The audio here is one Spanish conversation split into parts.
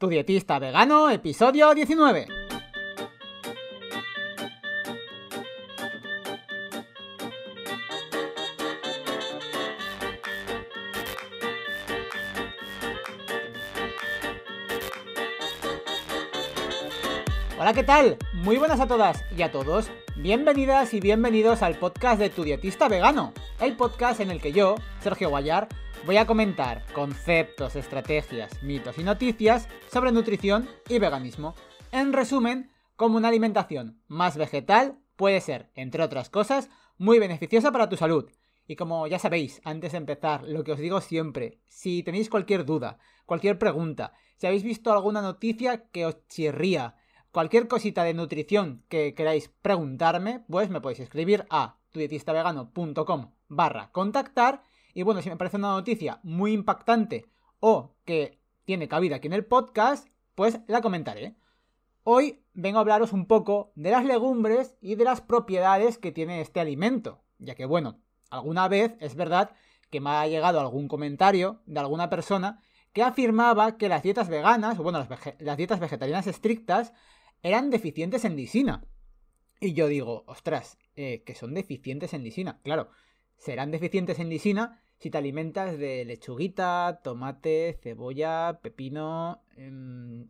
Tu dietista vegano, episodio 19. Hola, ¿qué tal? Muy buenas a todas y a todos. Bienvenidas y bienvenidos al podcast de Tu Dietista Vegano, el podcast en el que yo, Sergio Guayar, voy a comentar conceptos, estrategias, mitos y noticias sobre nutrición y veganismo. En resumen, cómo una alimentación más vegetal puede ser, entre otras cosas, muy beneficiosa para tu salud. Y como ya sabéis, antes de empezar, lo que os digo siempre, si tenéis cualquier duda, cualquier pregunta, si habéis visto alguna noticia que os chirría, cualquier cosita de nutrición que queráis preguntarme, pues me podéis escribir a tudietistavegano.com barra contactar y bueno, si me parece una noticia muy impactante o que tiene cabida aquí en el podcast, pues la comentaré. Hoy vengo a hablaros un poco de las legumbres y de las propiedades que tiene este alimento, ya que bueno, alguna vez es verdad que me ha llegado algún comentario de alguna persona que afirmaba que las dietas veganas, o bueno, las, dietas vegetarianas estrictas, eran deficientes en lisina. Y yo digo, ostras, eh, que son deficientes en lisina. Claro, serán deficientes en lisina si te alimentas de lechuguita, tomate, cebolla, pepino, em,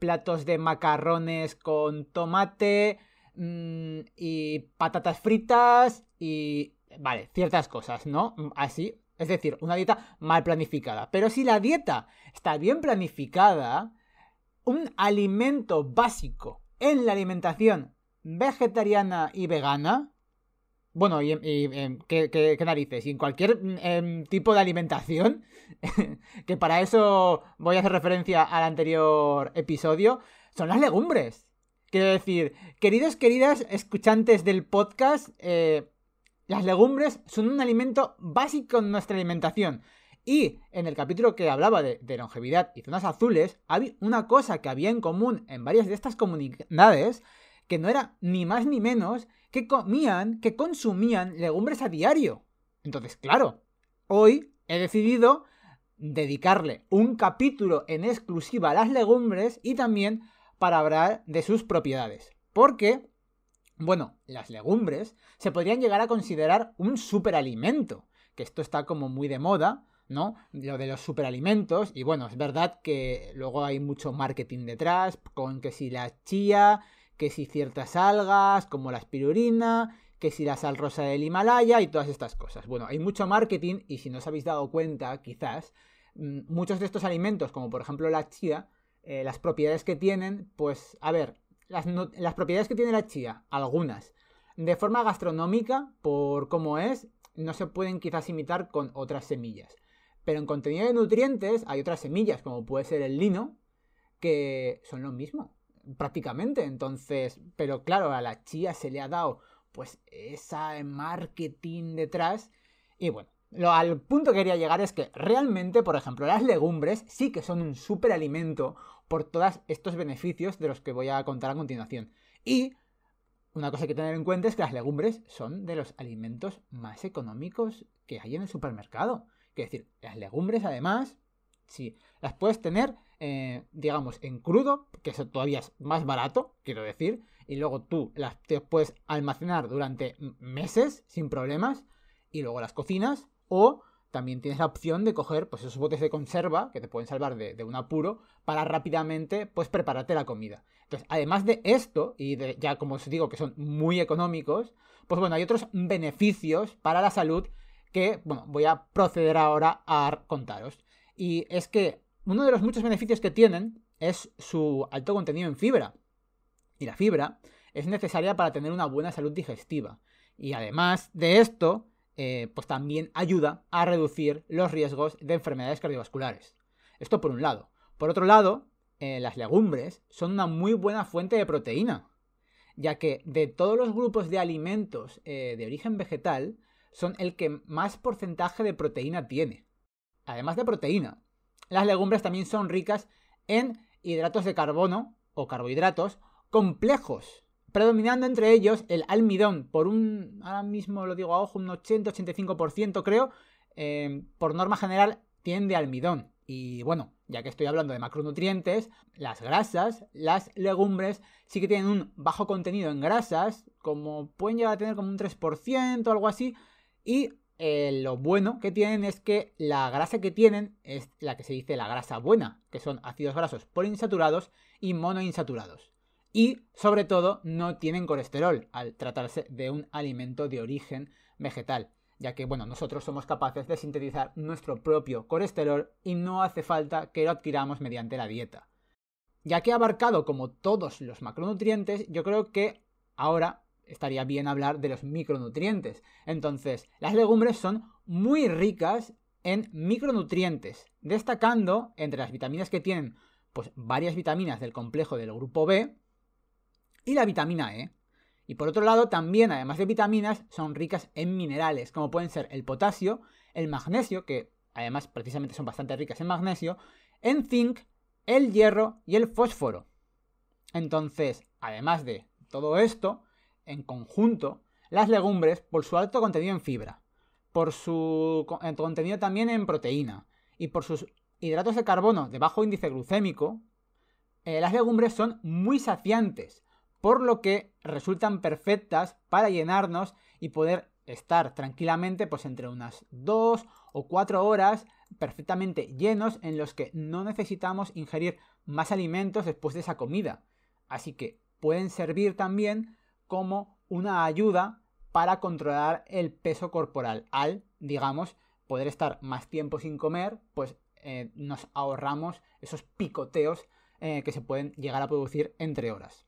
platos de macarrones con tomate mm, y patatas fritas y... Vale, ciertas cosas, ¿no? Así, es decir, una dieta mal planificada. Pero si la dieta está bien planificada, un alimento básico en la alimentación vegetariana y vegana bueno, y, em, ¿qué, narices? Y en cualquier em, tipo de alimentación, que para eso voy a hacer referencia al anterior episodio, son las legumbres. Quiero decir, queridos, queridas escuchantes del podcast, eh, las legumbres son un alimento básico en nuestra alimentación. Y en el capítulo que hablaba de, de, longevidad y zonas azules, había una cosa que había en común en varias de estas comunidades, que no era ni más ni menos que comían, que consumían legumbres a diario. Entonces, claro, hoy he decidido dedicarle un capítulo en exclusiva a las legumbres y también para hablar de sus propiedades. Porque, bueno, las legumbres se podrían llegar a considerar un superalimento, que esto está como muy de moda, ¿no? Lo de los superalimentos. Y bueno, es verdad que luego hay mucho marketing detrás, con que si la chía, que si ciertas algas, como la espirulina, que si la sal rosa del Himalaya y todas estas cosas. Bueno, hay mucho marketing y si no os habéis dado cuenta, quizás, mm, muchos de estos alimentos, como por ejemplo la chía, eh, las propiedades que tienen, pues, a ver, las, las propiedades que tiene la chía, algunas, de forma gastronómica, por cómo es, no se pueden quizás imitar con otras semillas. Pero en contenido de nutrientes hay otras semillas, como puede ser el lino, que son lo mismo prácticamente. Entonces, pero claro, a la chía se le ha dado pues esa marketing detrás. Y bueno, lo, al punto que quería llegar es que realmente, por ejemplo, las legumbres sí que son un superalimento por todos estos beneficios de los que voy a contar a continuación. Y una cosa que tener en cuenta es que las legumbres son de los alimentos más económicos que hay en el supermercado. Es decir, las legumbres además, sí, las puedes tener eh, digamos, en crudo, que eso todavía es más barato, quiero decir, y luego tú las te puedes almacenar durante meses sin problemas, y luego las cocinas, o también tienes la opción de coger pues esos botes de conserva que te pueden salvar de, un apuro para rápidamente pues prepararte la comida. Entonces, además de esto, y ya como os digo que son muy económicos, pues bueno, hay otros beneficios para la salud que, bueno, voy a proceder ahora a contaros. Y es que uno de los muchos beneficios que tienen es su alto contenido en fibra. Y la fibra es necesaria para tener una buena salud digestiva. Y además de esto, eh, pues también ayuda a reducir los riesgos de enfermedades cardiovasculares. Esto por un lado. Por otro lado, eh, las legumbres son una muy buena fuente de proteína, ya que de todos los grupos de alimentos eh, de origen vegetal, son el que más porcentaje de proteína tiene. Además de proteína, las legumbres también son ricas en hidratos de carbono o carbohidratos complejos, predominando entre ellos el almidón por un, ahora mismo lo digo a ojo, un 80-85% creo, eh, por norma general tienen de almidón. Y bueno, ya que estoy hablando de macronutrientes, las grasas, las legumbres sí que tienen un bajo contenido en grasas, como pueden llegar a tener como un 3% o algo así, y eh, lo bueno que tienen es que la grasa que tienen es la que se dice la grasa buena, que son ácidos grasos poliinsaturados y monoinsaturados. Y sobre todo no tienen colesterol al tratarse de un alimento de origen vegetal ya que bueno, nosotros somos capaces de sintetizar nuestro propio colesterol y no hace falta que lo adquiramos mediante la dieta. Ya que he abarcado como todos los macronutrientes, yo creo que ahora estaría bien hablar de los micronutrientes. Entonces, las legumbres son muy ricas en micronutrientes, destacando entre las vitaminas que tienen, pues varias vitaminas del complejo del grupo B y la vitamina E. Y por otro lado, también, además de vitaminas, son ricas en minerales, como pueden ser el potasio, el magnesio, que además precisamente son bastante ricas en magnesio, en zinc, el hierro y el fósforo. Entonces, además de todo esto, en conjunto, las legumbres, por su alto contenido en fibra, por su contenido también en proteína y por sus hidratos de carbono de bajo índice glucémico, eh, las legumbres son muy saciantes, por lo que resultan perfectas para llenarnos y poder estar tranquilamente pues entre unas 2 o 4 horas perfectamente llenos en los que no necesitamos ingerir más alimentos después de esa comida. Así que pueden servir también como una ayuda para controlar el peso corporal. Al, digamos, poder estar más tiempo sin comer, pues eh, nos ahorramos esos picoteos eh, que se pueden llegar a producir entre horas.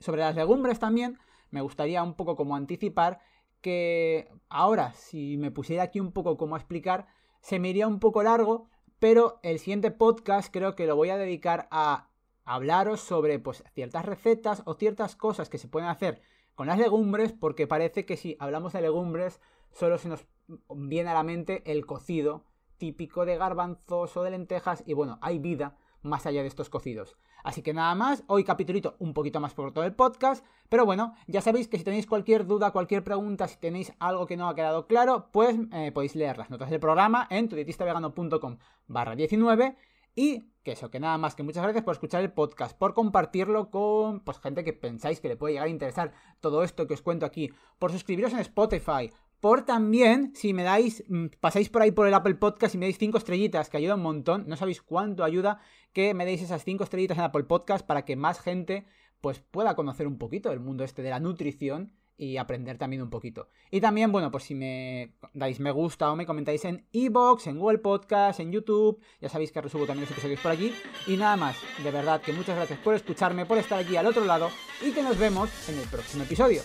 Sobre las legumbres también me gustaría un poco como anticipar que ahora si me pusiera aquí un poco como explicar se me iría un poco largo, pero el siguiente podcast creo que lo voy a dedicar a hablaros sobre pues ciertas recetas o ciertas cosas que se pueden hacer con las legumbres porque parece que si hablamos de legumbres solo se nos viene a la mente el cocido típico de garbanzos o de lentejas y bueno, hay vida más allá de estos cocidos. Así que nada más, hoy capitulito un poquito más por todo el podcast, pero bueno, ya sabéis que si tenéis cualquier duda, cualquier pregunta, si tenéis algo que no ha quedado claro, pues eh, podéis leer las notas del programa en tudietistavegano.com barra 19 y que eso, que nada más que muchas gracias por escuchar el podcast, por compartirlo con pues, gente que pensáis que le puede llegar a interesar todo esto que os cuento aquí, por suscribiros en Spotify, por también, si me dais, mm, pasáis por ahí por el Apple Podcast y me dais 5 estrellitas, que ayuda un montón, no sabéis cuánto ayuda que me deis esas 5 estrellitas en Apple Podcast para que más gente pues pueda conocer un poquito el mundo este de la nutrición y aprender también un poquito. Y también, bueno, pues si me dais me gusta o me comentáis en Evox, en Google Podcast, en YouTube, ya sabéis que resubo también los episodios por aquí. Y nada más, de verdad que muchas gracias por escucharme, por estar aquí al otro lado y que nos vemos en el próximo episodio.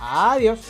Adiós.